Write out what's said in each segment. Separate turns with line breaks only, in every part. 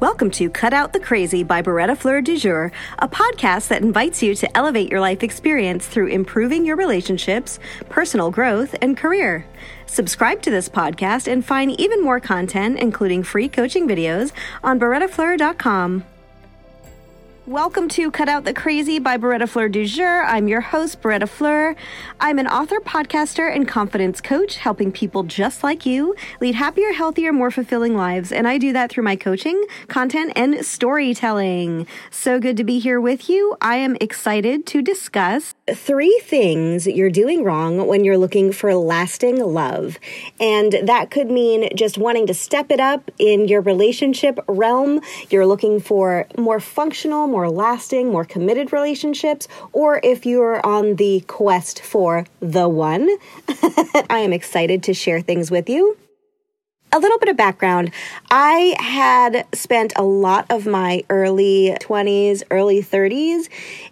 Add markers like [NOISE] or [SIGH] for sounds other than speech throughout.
Welcome to Cut Out the Crazy by Beretta Fleur du Jour, a podcast that invites you to elevate your life experience through improving your relationships, personal growth, and career. Subscribe to this podcast and find even more content, including free coaching videos, on berettafleur.com. Welcome to Cut Out the Crazy by Beretta Fleur du Jour. I'm your host, Beretta Fleur. I'm an author, podcaster, and confidence coach, helping people just like you lead happier, healthier, more fulfilling lives. And I do that through my coaching, content, and storytelling. So good to be here with you. I am excited to discuss three things you're doing wrong when you're looking for lasting love. And that could mean just wanting to step it up in your relationship realm. You're looking for more functional, more lasting, more committed relationships, or if you're on the quest for the one. [LAUGHS] I am excited to share things with you. A little bit of background. I had spent a lot of my early 20s, early 30s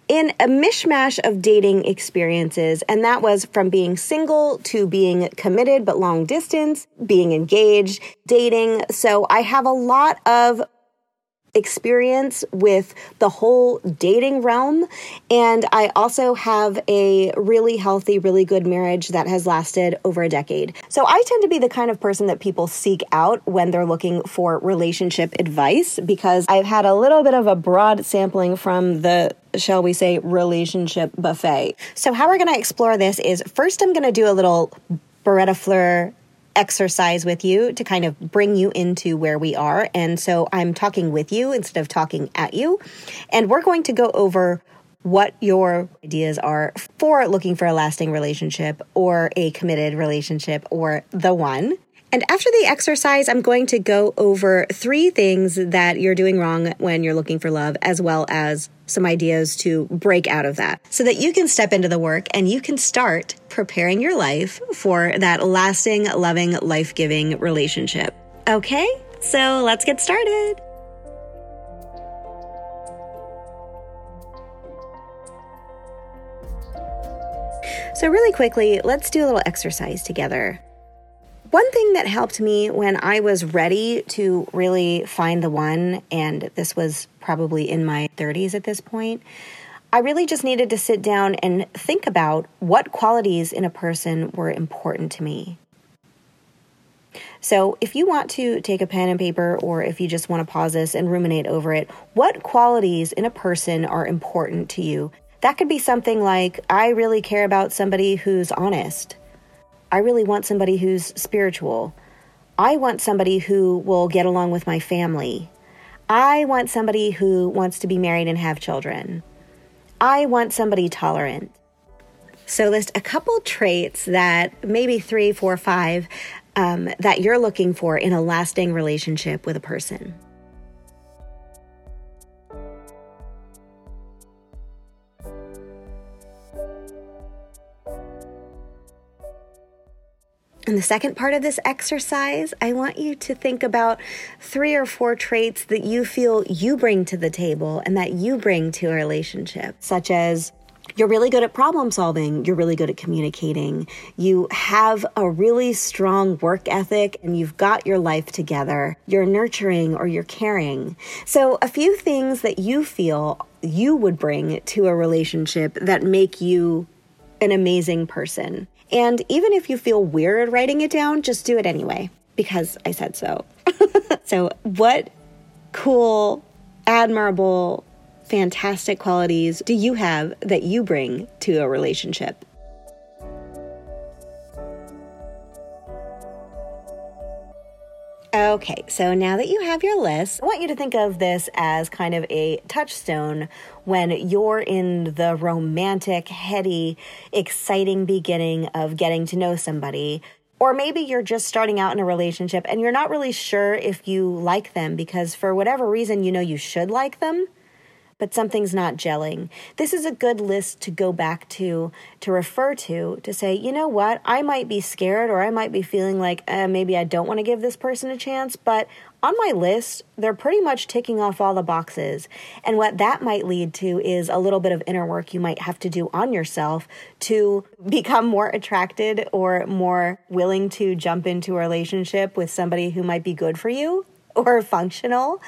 in a mishmash of dating experiences. And that was from being single to being committed but long distance, being engaged, dating. So I have a lot of experience with the whole dating realm. And I also have a really healthy, really good marriage that has lasted over a decade. So I tend to be the kind of person that people seek out when they're looking for relationship advice because I've had a little bit of a broad sampling from the shall we say, relationship buffet. So, how we're going to explore this is first, I'm going to do a little Beretta Fleur exercise with you to kind of bring you into where we are. And so I'm talking with you instead of talking at you. And we're going to go over what your ideas are for looking for a lasting relationship or a committed relationship or the one. And after the exercise, I'm going to go over three things that you're doing wrong when you're looking for love, as well as some ideas to break out of that so that you can step into the work and you can start preparing your life for that lasting, loving, life giving relationship. Okay, so let's get started. So, really quickly, let's do a little exercise together. One thing that helped me when I was ready to really find the one, and this was probably in my 30s at this point, I really just needed to sit down and think about what qualities in a person were important to me. So, if you want to take a pen and paper, or if you just want to pause this and ruminate over it, what qualities in a person are important to you? That could be something like I really care about somebody who's honest. I really want somebody who's spiritual. I want somebody who will get along with my family. I want somebody who wants to be married and have children. I want somebody tolerant. So, list a couple traits that maybe three, four, five um, that you're looking for in a lasting relationship with a person. The second part of this exercise, I want you to think about three or four traits that you feel you bring to the table and that you bring to a relationship, such as you're really good at problem solving. You're really good at communicating. You have a really strong work ethic and you've got your life together. You're nurturing or you're caring. So, a few things that you feel you would bring to a relationship that make you an amazing person. And even if you feel weird writing it down, just do it anyway because I said so. [LAUGHS] so, what cool, admirable, fantastic qualities do you have that you bring to a relationship? Okay, so now that you have your list, I want you to think of this as kind of a touchstone when you're in the romantic, heady, exciting beginning of getting to know somebody. Or maybe you're just starting out in a relationship and you're not really sure if you like them because for whatever reason you know you should like them but something's not gelling. This is a good list to go back to, to refer to, to say, you know what, I might be scared or I might be feeling like uh, maybe I don't want to give this person a chance, but on my list, they're pretty much ticking off all the boxes. And what that might lead to is a little bit of inner work you might have to do on yourself to become more attracted or more willing to jump into a relationship with somebody who might be good for you [LAUGHS] or functional.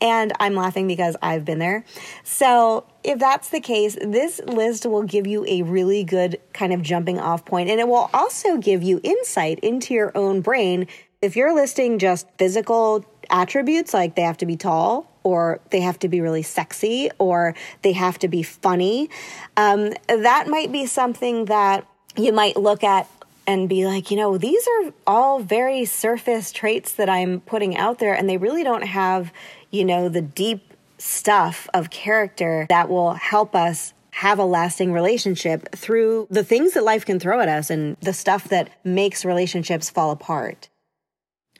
And I'm laughing because I've been there. So, if that's the case, this list will give you a really good kind of jumping off point, and it will also give you insight into your own brain. If you're listing just physical attributes, like they have to be tall, or they have to be really sexy, or they have to be funny, um, that might be something that you might look at and be like, you know, these are all very surface traits that I'm putting out there, and they really don't have, you know, the deep stuff of character that will help us have a lasting relationship through the things that life can throw at us and the stuff that makes relationships fall apart.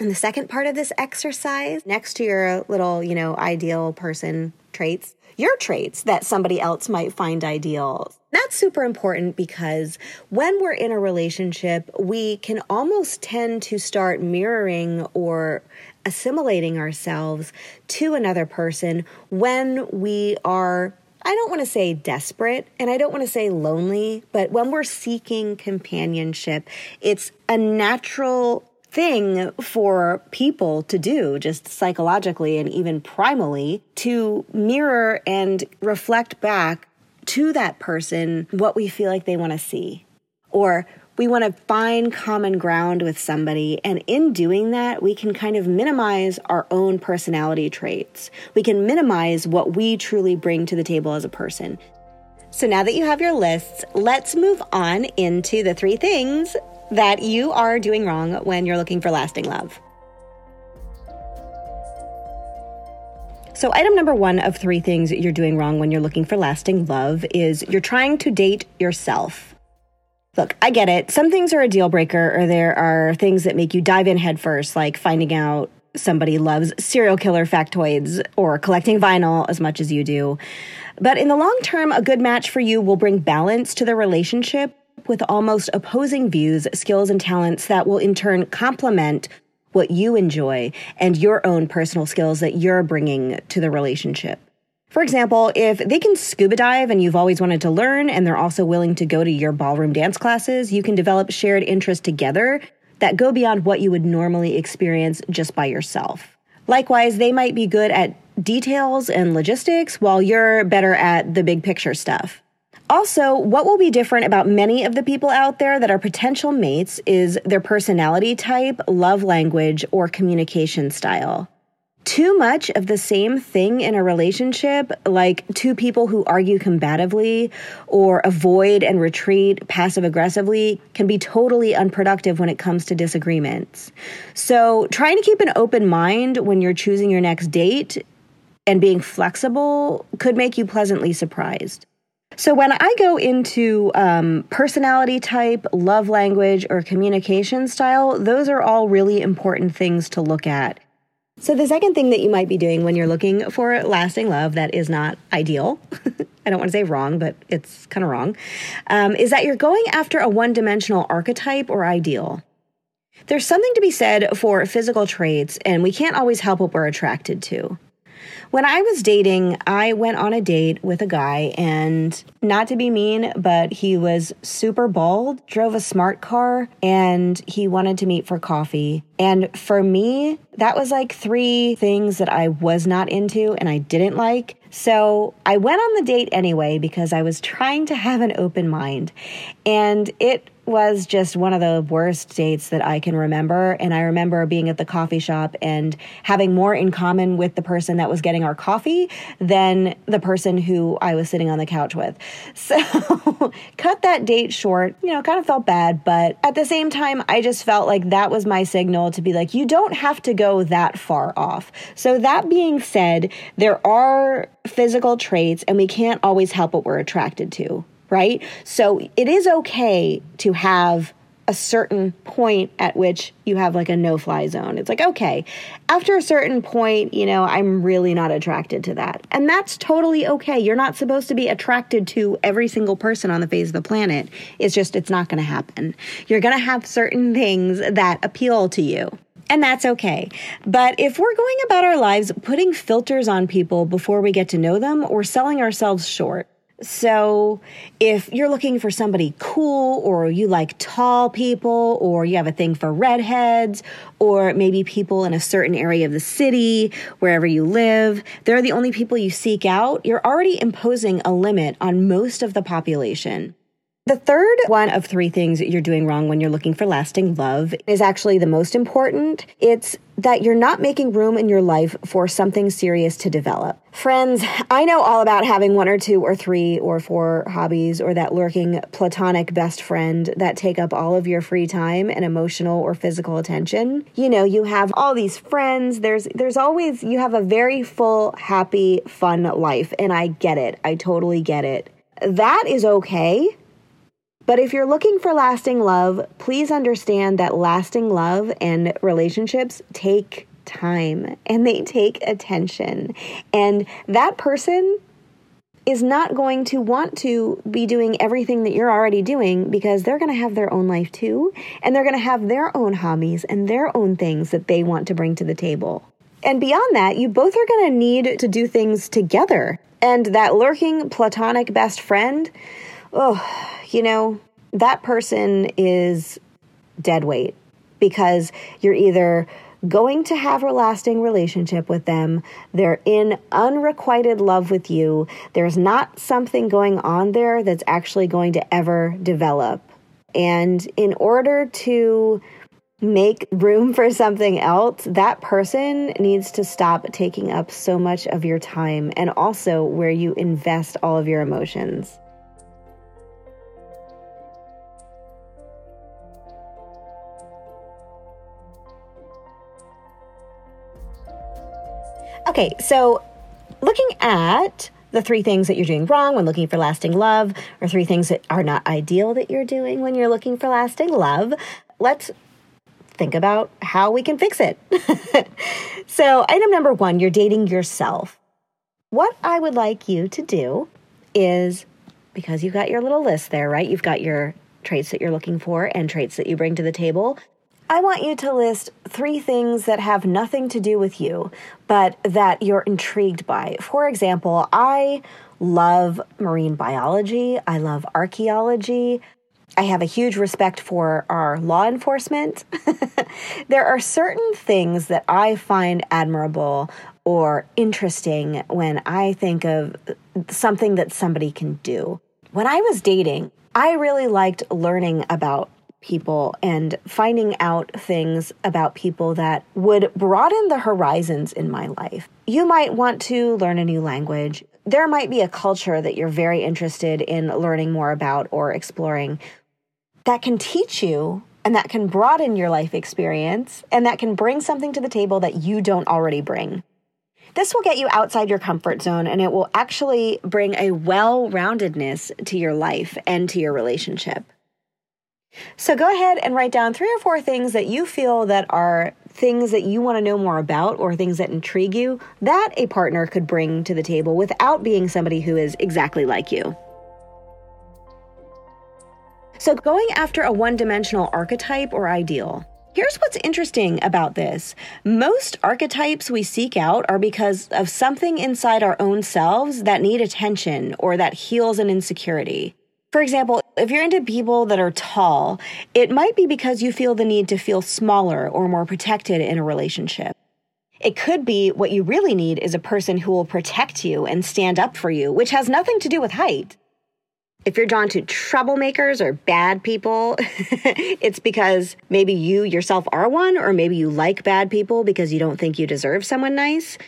And the second part of this exercise, next to your little, you know, ideal person traits, your traits that somebody else might find ideal. That's super important because when we're in a relationship, we can almost tend to start mirroring or assimilating ourselves to another person when we are I don't want to say desperate and I don't want to say lonely, but when we're seeking companionship, it's a natural thing for people to do, just psychologically and even primally, to mirror and reflect back to that person what we feel like they want to see. Or we want to find common ground with somebody. And in doing that, we can kind of minimize our own personality traits. We can minimize what we truly bring to the table as a person. So now that you have your lists, let's move on into the three things that you are doing wrong when you're looking for lasting love. So, item number one of three things you're doing wrong when you're looking for lasting love is you're trying to date yourself. Look, I get it. Some things are a deal breaker, or there are things that make you dive in headfirst, like finding out somebody loves serial killer factoids or collecting vinyl as much as you do. But in the long term, a good match for you will bring balance to the relationship with almost opposing views, skills, and talents that will in turn complement what you enjoy and your own personal skills that you're bringing to the relationship. For example, if they can scuba dive and you've always wanted to learn and they're also willing to go to your ballroom dance classes, you can develop shared interests together that go beyond what you would normally experience just by yourself. Likewise, they might be good at details and logistics while you're better at the big picture stuff. Also, what will be different about many of the people out there that are potential mates is their personality type, love language, or communication style. Too much of the same thing in a relationship, like two people who argue combatively or avoid and retreat passive aggressively, can be totally unproductive when it comes to disagreements. So, trying to keep an open mind when you're choosing your next date and being flexible could make you pleasantly surprised. So when I go into um, personality type, love language, or communication style, those are all really important things to look at. So the second thing that you might be doing when you're looking for lasting love that is not ideal. [LAUGHS] I don't want to say wrong, but it's kind of wrong, um, is that you're going after a one dimensional archetype or ideal. There's something to be said for physical traits, and we can't always help what we're attracted to. When I was dating, I went on a date with a guy, and not to be mean, but he was super bald, drove a smart car, and he wanted to meet for coffee. And for me, that was like three things that I was not into and I didn't like. So I went on the date anyway because I was trying to have an open mind. And it was just one of the worst dates that I can remember. And I remember being at the coffee shop and having more in common with the person that was getting our coffee than the person who I was sitting on the couch with. [LAUGHS] So, cut that date short, you know, kind of felt bad. But at the same time, I just felt like that was my signal to be like, you don't have to go that far off. So, that being said, there are physical traits, and we can't always help what we're attracted to right? So it is okay to have a certain point at which you have like a no fly zone. It's like, okay, after a certain point, you know, I'm really not attracted to that. And that's totally okay. You're not supposed to be attracted to every single person on the face of the planet. It's just, it's not going to happen. You're going to have certain things that appeal to you. And that's okay. But if we're going about our lives putting filters on people before we get to know them, we're selling ourselves short. So, if you're looking for somebody cool, or you like tall people, or you have a thing for redheads, or maybe people in a certain area of the city, wherever you live, they're the only people you seek out, you're already imposing a limit on most of the population. The third one of three things you're doing wrong when you're looking for lasting love is actually the most important. It's that you're not making room in your life for something serious to develop. Friends, I know all about having one or two or three or four hobbies or that lurking platonic best friend that take up all of your free time and emotional or physical attention. You know, you have all these friends. There's there's always you have a very full, happy, fun life and I get it. I totally get it. That is okay but if you're looking for lasting love, please understand that lasting love and relationships take time and they take attention. And that person is not going to want to be doing everything that you're already doing because they're going to have their own life too. And they're going to have their own hobbies and their own things that they want to bring to the table. And beyond that, you both are going to need to do things together. And that lurking platonic best friend, oh, you know, that person is dead weight because you're either going to have a lasting relationship with them. They're in unrequited love with you. There's not something going on there that's actually going to ever develop. And in order to make room [LAUGHS] for something else, that person needs to stop taking up so much of your time and also where you invest all of your emotions. Okay, so looking at the three things that you're doing wrong when looking for lasting love, or three things that are not ideal that you're doing when you're looking for lasting love, let's think about how we can fix it. [LAUGHS] so, item number one, you're dating yourself. What I would like you to do is because you've got your little list there, right? You've got your traits that you're looking for and traits that you bring to the table. I want you to list three things that have nothing to do with you, but that you're intrigued by. For example, I love marine biology, I love archaeology. I have a huge respect for our law enforcement. [LAUGHS] there are certain things that I find admirable or interesting when I think of something that somebody can do. When I was dating, I really liked learning about people and finding out things about people that would broaden the horizons in my life. You might want to learn a new language. There might be a culture that you're very interested in learning more about or exploring that can teach you and that can broaden your life experience and that can bring something to the table that you don't already bring. This will get you outside your comfort zone and it will actually bring a well roundedness to your life and to your relationship. So go ahead and write down three or four things that you feel that are things that you want to know more about or things that intrigue you that a partner could bring to the table without being somebody who is exactly like you. So, going after a one dimensional archetype or ideal. Here's what's interesting about this. Most archetypes we seek out are because of something inside our own selves that need attention or that heals an insecurity. For example, if you're into people that are tall, it might be because you feel the need to feel smaller or more protected in a relationship. It could be what you really need is a person who will protect you and stand up for you, which has nothing to do with height. If you're drawn to troublemakers or bad people, [LAUGHS] it's because maybe you yourself are one, or maybe you like bad people because you don't think you deserve someone nice.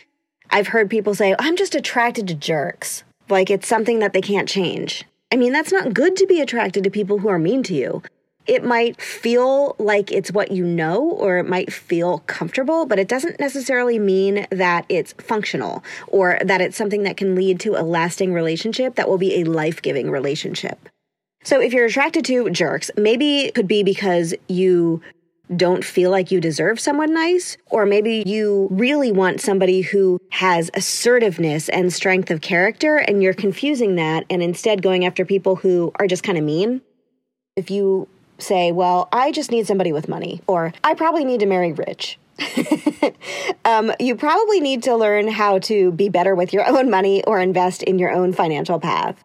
I've heard people say, I'm just attracted to jerks. Like it's something that they can't change. I mean, that's not good to be attracted to people who are mean to you. It might feel like it's what you know, or it might feel comfortable, but it doesn't necessarily mean that it's functional or that it's something that can lead to a lasting relationship that will be a life giving relationship. So if you're attracted to jerks, maybe it could be because you don't feel like you deserve someone nice, or maybe you really want somebody who has assertiveness and strength of character, and you're confusing that and instead going after people who are just kind of mean. If you say, Well, I just need somebody with money, or I probably need to marry rich. [LAUGHS] um, you probably need to learn how to be better with your [LAUGHS] own money or invest in your own financial path.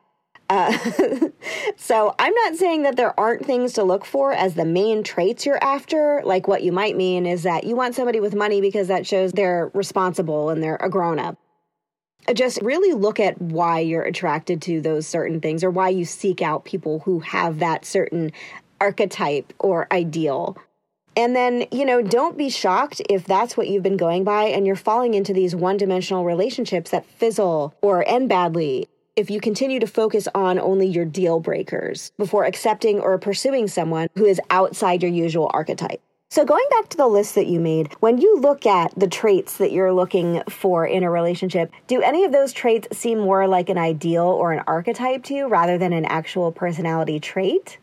Uh, [LAUGHS] so I'm not saying that there aren't things to look for as the main traits you're after. Like what you might mean is that you want somebody with money because that shows they're responsible and they're a grown up. Just really look at why you're attracted to those certain things or why you seek out people who have that certain archetype or ideal. And then, you know, don't be shocked if that's what you've been going by and you're falling into these one dimensional relationships that fizzle or end badly. If you continue to focus on only your deal breakers before accepting or pursuing someone who is outside your usual archetype. So, going back to the list that you made, when you look at the traits that you're looking for in a relationship, do any of those traits seem more like an ideal or an archetype to you rather than an actual personality trait?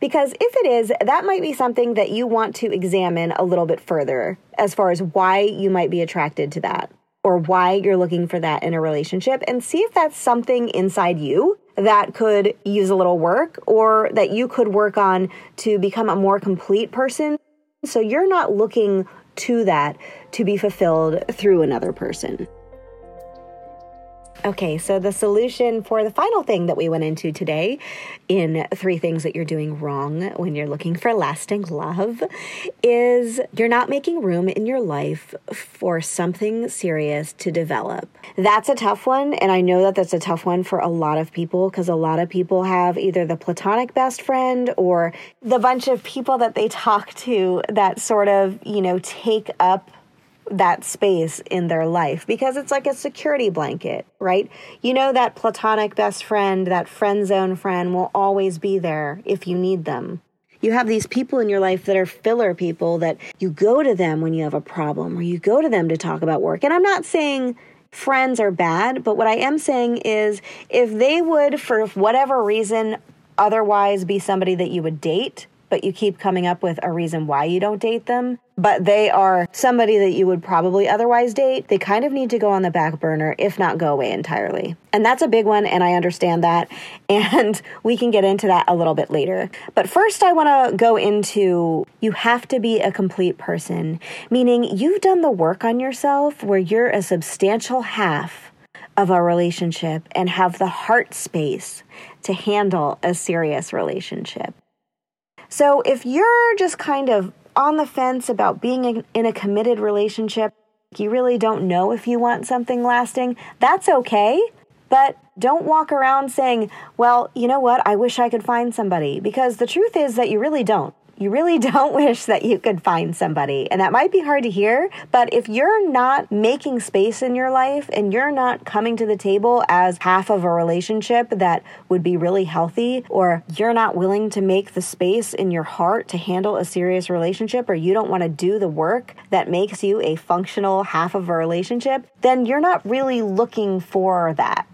Because if it is, that might be something that you want to examine a little bit further as far as why you might be attracted to that or why you're looking for that in a relationship and see if that's something inside you that could use a little work or that you could work on to become a more complete person. So you're not looking to that to be fulfilled through another person. Okay, so the solution for the final thing that we went into today in three things that you're doing wrong when you're looking for lasting love is you're not making room in your life for something serious to develop. That's a tough one, and I know that that's a tough one for a lot of people because a lot of people have either the platonic best friend or the bunch of people that they talk to that sort of, you know, take up that space in their life because it's like a security blanket, right? You know that platonic best friend, that friend zone friend will always be there if you need them. You have these people in your life that are filler people that you go to them when you have a problem or you go to them to talk about work. And I'm not saying friends are bad, but what I am saying is if they would, for whatever reason, otherwise be somebody that you would date, but you keep coming up with a reason why you don't date them, but they are somebody that you would probably otherwise date, they kind of need to go on the back burner, if not go away entirely. And that's a big one, and I understand that. [LAUGHS] And we can get into that a little bit later. But first, I want to go into you have to be a complete person, meaning you've done the work on yourself where you're a substantial half of a relationship and have the heart space to handle a serious relationship. So if you're just kind of on the fence about being in a committed relationship, you really don't know if you want something lasting, that's okay. But don't walk around saying, well, you know what, I wish I could find somebody. Because the truth is that you really don't you really [LAUGHS] don't wish that you could find somebody. And that might be hard to hear, but if you're not making space in your life and you're not coming to the table as half of a relationship that would be really healthy, or you're not willing to make the space in your heart to handle a serious relationship, or you don't want to do the work that makes you a functional half of a relationship, then you're not really looking for that.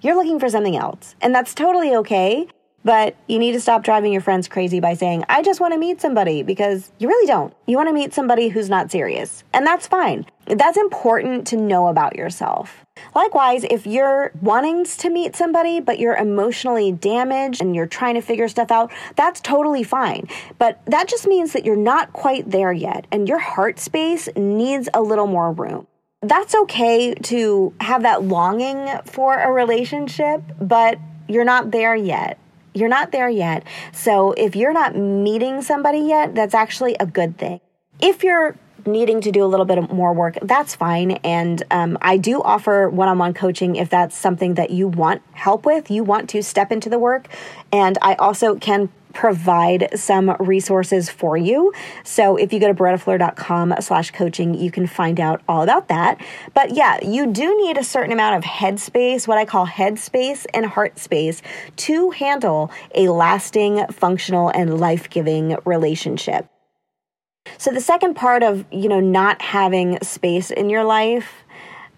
You're looking for something else. And that's totally okay. But you need to stop driving your friends crazy by saying, I just want to meet somebody because you really don't. You want to meet somebody who's not serious. And that's fine. That's important to know about yourself. Likewise, if you're wanting to meet somebody, but you're emotionally damaged and you're trying to figure stuff out, that's totally fine. But that just means that you're not quite there yet and your heart space needs a little more room that's okay to have that longing for a relationship, but you're not there yet you're not there yet. So if you're not meeting somebody yet, that's actually a good thing. If you're needing to do a little bit more work, that's fine. And um, I do offer one on one coaching if that's something that you want help with, you want to step into the work. And I also can provide some resources for you. So if you go to berettafleur.com slash coaching, you can find out all about that. But yeah, you do need a certain amount of headspace, what I call headspace and heart space to handle a lasting, functional, and life-giving relationship. So the second part of, you know, not having space in your life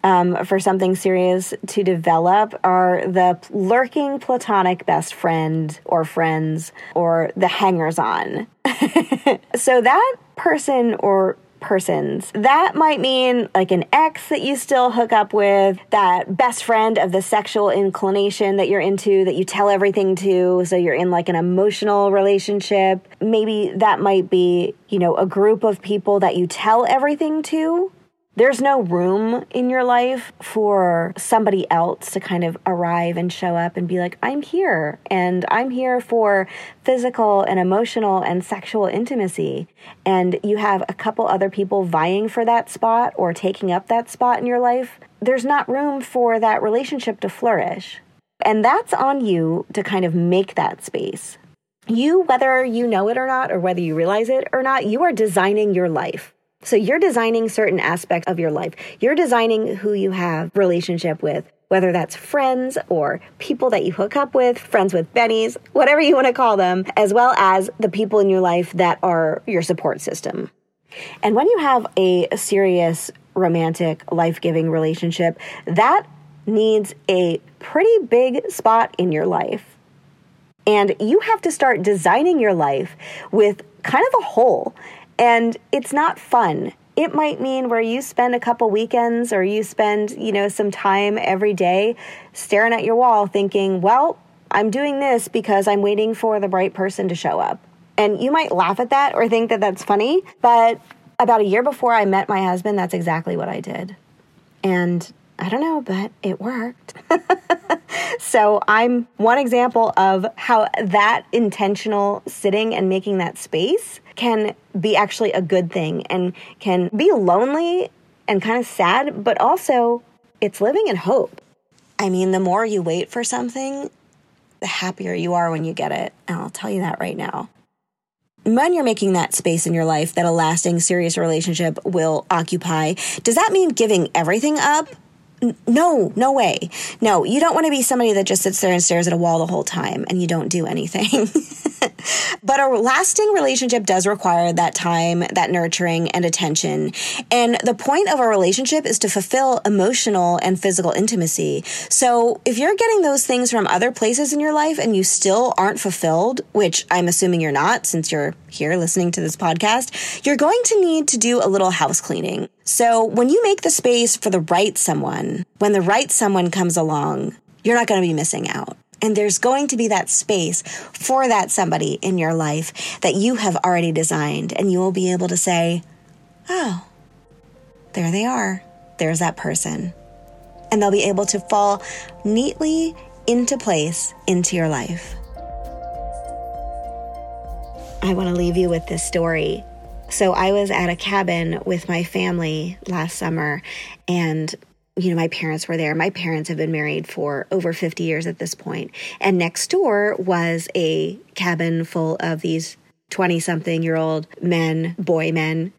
um, for something serious to develop are the lurking platonic best friend or friends or the hangers on. [LAUGHS] so that person or persons. That might mean like an ex that you still hook up with, that best friend of the sexual inclination that you're into, that you tell everything to. So you're in like an emotional relationship. Maybe that might be, you know, a group of people that you tell everything to There's no room in your life for somebody else to kind of arrive and show up and be like, I'm here, and I'm here for physical and emotional and sexual intimacy. And you have a couple other people vying for that spot or taking up that spot in your life. There's not room for that relationship to flourish. And that's on you to kind of make that space. You, whether you know it or not, or whether you realize it or not, you are designing your life. So you're designing certain aspects of your life. You're designing who you have relationship with, whether that's friends or people that you hook up with, friends with bennies, whatever you want to call them, as well as the people in your life that are your support system. And when you have a serious romantic, life-giving relationship, that needs a pretty big spot in your life. And you have to start designing your life with kind of a hole and it's not fun. It might mean where you spend a couple weekends or you spend, you know, some time every day staring at your wall thinking, well, I'm doing this because I'm waiting for the right person to show up. And you might laugh at that or think that that's funny, but about a year before I met my husband, that's exactly what I did. And I don't know, but it worked. [LAUGHS] so I'm one example of how that intentional sitting and making that space can be actually a good thing and can be lonely and kind of sad, but also it's living in hope. I mean, the more you wait for something, the happier you are when you get it. And I'll tell you that right now. When you're making that space in your life that a lasting, serious relationship will occupy, does that mean giving everything up? No, no way. No, you don't want to be somebody that just sits there and stares at a wall the whole time and you don't do anything. [LAUGHS] but a lasting relationship does require that time, that nurturing, and attention. And the point of a relationship is to fulfill emotional and physical intimacy. So if you're getting those things from other places in your life and you still aren't fulfilled, which I'm assuming you're not since you're here listening to this podcast, you're going to need to do a little house cleaning. So when you make the space for the right someone, when the right someone comes along, you're not going to be missing out. And there's going to be that space for that somebody in your life that you have already designed. And you will be able to say, oh, there they are. There's that person. And they'll be able to fall neatly into place into your life. I want to leave you with this story so I was at a cabin with my family last summer and you know, my parents were there. My parents have been married for over 50 years at this point. And next door was a cabin full of these 20 something year old men, boy men,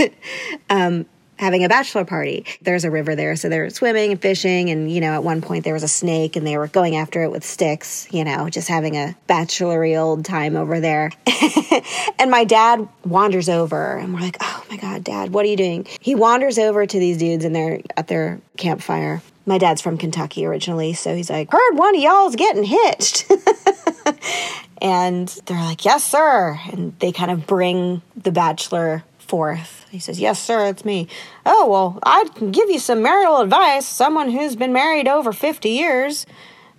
[LAUGHS] um, having a bachelor party. There's a river there, so they're swimming and fishing. And, you know, at one point there was a snake and they were going after it with sticks, you know, just having a bachelory old time over there. [LAUGHS] and my dad wanders over and we're like, oh my God, dad, what are you doing? He wanders over to these dudes and they're at their campfire. My dad's from Kentucky originally, so he's like, heard one of y'all's getting hitched. [LAUGHS] and they're like, yes, sir. And they kind of bring the bachelor forth. He says, Yes, sir, it's me. Oh, well, I can give you some marital advice. Someone who's been married over 50 years.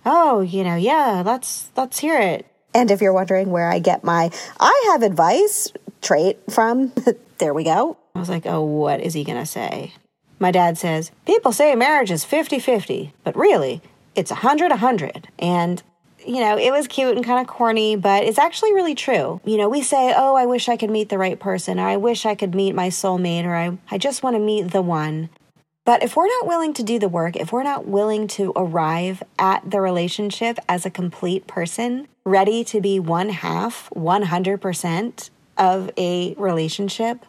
Oh, you know, yeah, let's let's hear it. And if you're wondering where I get my I have advice trait from, [LAUGHS] there we go. I was like, oh, what is he going to say? My dad says, people say marriage is 50 50, but really, it's 100 100. And you know, it was cute and kind of corny, but it's actually really true. You know, we say, oh, I wish I could meet the right person, or I wish I could meet my soulmate, or I, I just want to meet the one. But if we're not willing to do the work, if we're not willing to arrive at the relationship as a complete person, ready to be one half, 100% of a relationship,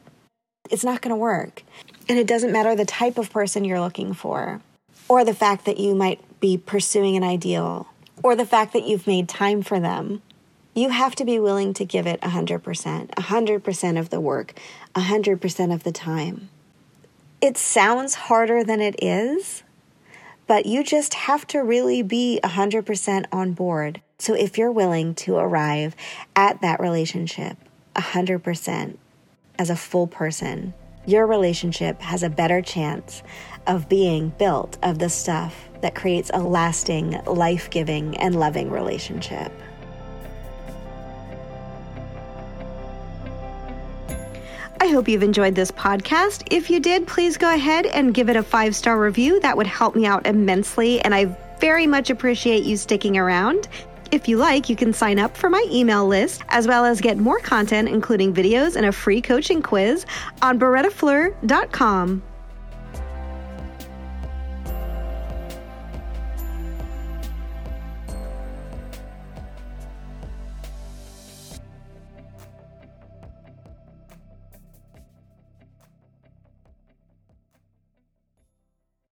it's not going to work. And it doesn't matter the type of person you're looking for, or the fact that you might be pursuing an ideal or the fact that you've made time for them. You have to be willing to give it 100%, 100% of the work, 100% of the time. It sounds harder than it is, but you just have to really be 100% on board. So if you're willing to arrive at that relationship 100% as a full person, your relationship has a better chance of being built of the stuff that creates a lasting, life giving, and loving relationship. I hope you've enjoyed this podcast. If you did, please go ahead and give it a five star review. That would help me out immensely, and I very much appreciate you sticking around. If you like, you can sign up for my email list as well as get more content, including videos and a free coaching quiz on berettafleur.com.